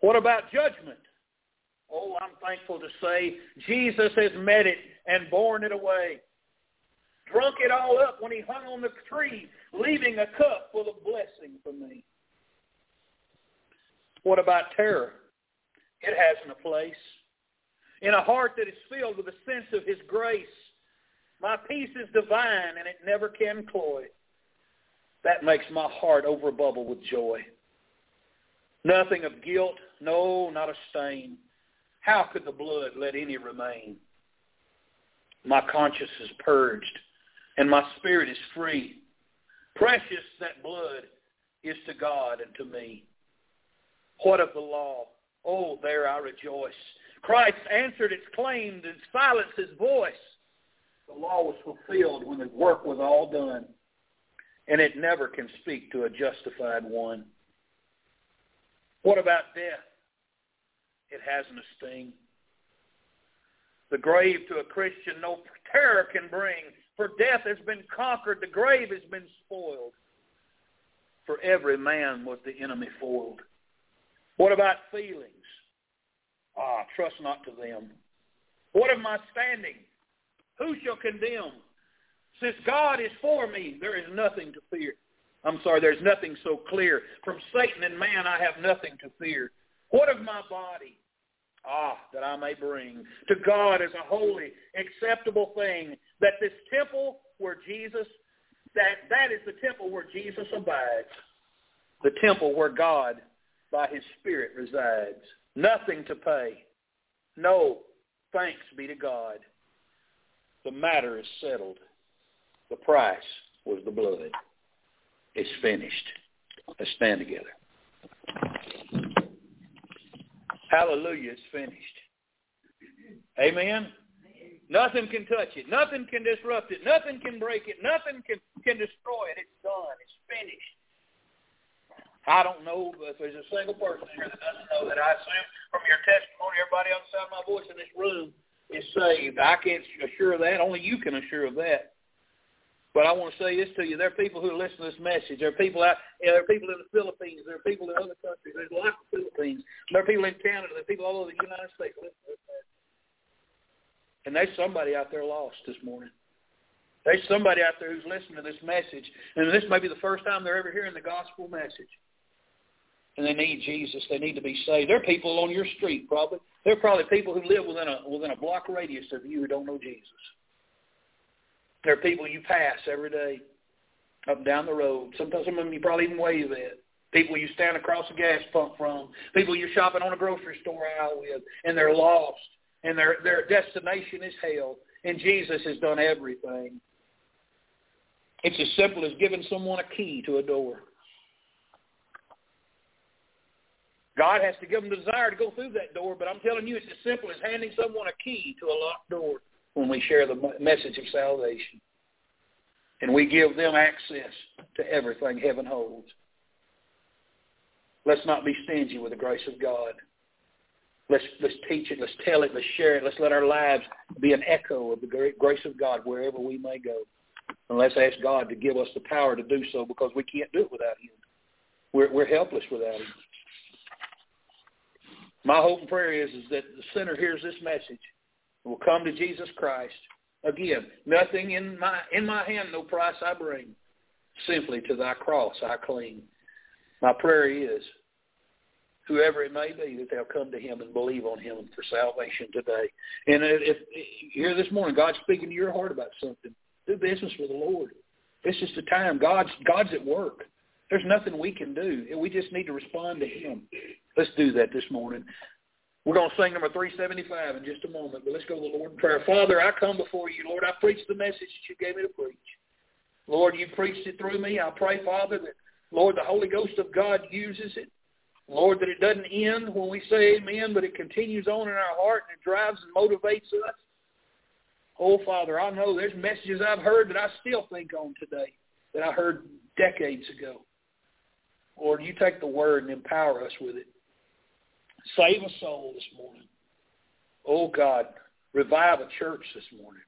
What about judgment? Oh, I'm thankful to say Jesus has met it and borne it away. Drunk it all up when he hung on the tree, leaving a cup full of blessing for me. What about terror? It hasn't a place in a heart that is filled with a sense of his grace. My peace is divine and it never can cloy. That makes my heart overbubble with joy. Nothing of guilt, no, not a stain. How could the blood let any remain? My conscience is purged and my spirit is free. Precious that blood is to God and to me. What of the law? Oh, there I rejoice. Christ answered its claims and silenced his voice. The law was fulfilled when the work was all done, and it never can speak to a justified one. What about death? It hasn't a sting. The grave to a Christian no terror can bring, for death has been conquered, the grave has been spoiled. For every man was the enemy foiled. What about feelings? Ah, trust not to them. What of my standing? Who shall condemn? Since God is for me, there is nothing to fear. I'm sorry, there's nothing so clear. From Satan and man I have nothing to fear. What of my body? Ah, that I may bring to God as a holy, acceptable thing, that this temple where Jesus, that, that is the temple where Jesus abides, the temple where God, by his Spirit, resides. Nothing to pay. No, thanks be to God. The matter is settled. The price was the blood. It's finished. Let's stand together. Hallelujah, it's finished. Amen? Nothing can touch it. Nothing can disrupt it. Nothing can break it. Nothing can, can destroy it. It's done. It's finished. I don't know if there's a single person here that doesn't know that I assume from your testimony, everybody on the side of my voice in this room is saved. I can't assure that. Only you can assure of that. But I want to say this to you. There are people who listen to this message. There are people out know, there are people in the Philippines. There are people in other countries. There's lots of Philippines. There are people in Canada. There are people all over the United States. And there's somebody out there lost this morning. There's somebody out there who's listening to this message, and this may be the first time they're ever hearing the gospel message. And they need Jesus. They need to be saved. There are people on your street probably. There are probably people who live within a within a block radius of you who don't know Jesus. There are people you pass every day up and down the road. Sometimes some of them you probably even wave at. People you stand across a gas pump from. People you're shopping on a grocery store aisle with, and they're lost. And their their destination is hell. And Jesus has done everything. It's as simple as giving someone a key to a door. God has to give them the desire to go through that door, but I'm telling you, it's as simple as handing someone a key to a locked door when we share the message of salvation. And we give them access to everything heaven holds. Let's not be stingy with the grace of God. Let's, let's teach it. Let's tell it. Let's share it. Let's let our lives be an echo of the great grace of God wherever we may go. And let's ask God to give us the power to do so because we can't do it without him. We're, we're helpless without him. My hope and prayer is, is that the sinner hears this message and will come to Jesus Christ. Again, nothing in my in my hand, no price I bring. Simply to thy cross I cling. My prayer is, whoever it may be, that they'll come to him and believe on him for salvation today. And if, if here this morning God's speaking to your heart about something, do business with the Lord. This is the time. God's God's at work. There's nothing we can do. We just need to respond to him. Let's do that this morning. We're going to sing number 375 in just a moment, but let's go to the Lord in prayer. Father, I come before you. Lord, I preach the message that you gave me to preach. Lord, you preached it through me. I pray, Father, that, Lord, the Holy Ghost of God uses it. Lord, that it doesn't end when we say amen, but it continues on in our heart and it drives and motivates us. Oh, Father, I know there's messages I've heard that I still think on today that I heard decades ago. Lord, you take the word and empower us with it. Save a soul this morning. Oh, God, revive a church this morning.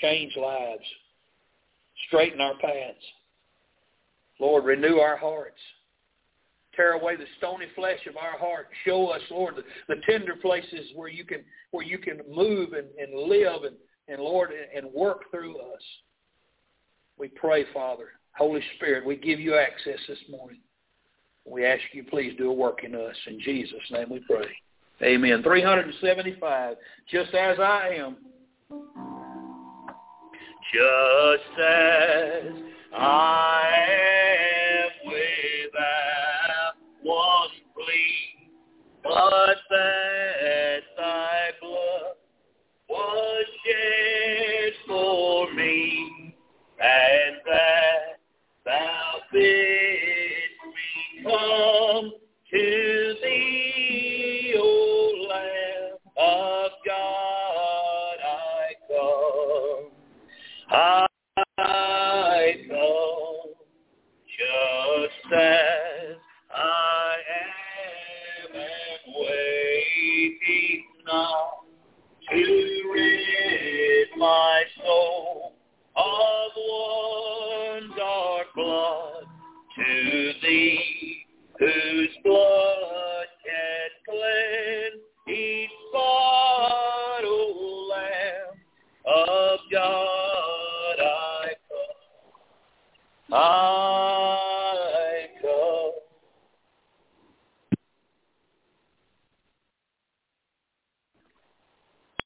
Change lives. Straighten our paths. Lord, renew our hearts. Tear away the stony flesh of our heart. Show us, Lord, the, the tender places where you can where you can move and, and live and, and Lord and work through us. We pray, Father. Holy Spirit, we give you access this morning. We ask you, please do a work in us. In Jesus' name we pray. Amen. 375, just as I am. Just as I am without one plea, but that